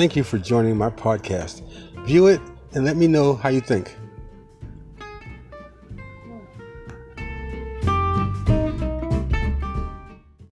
Thank you for joining my podcast. View it and let me know how you think.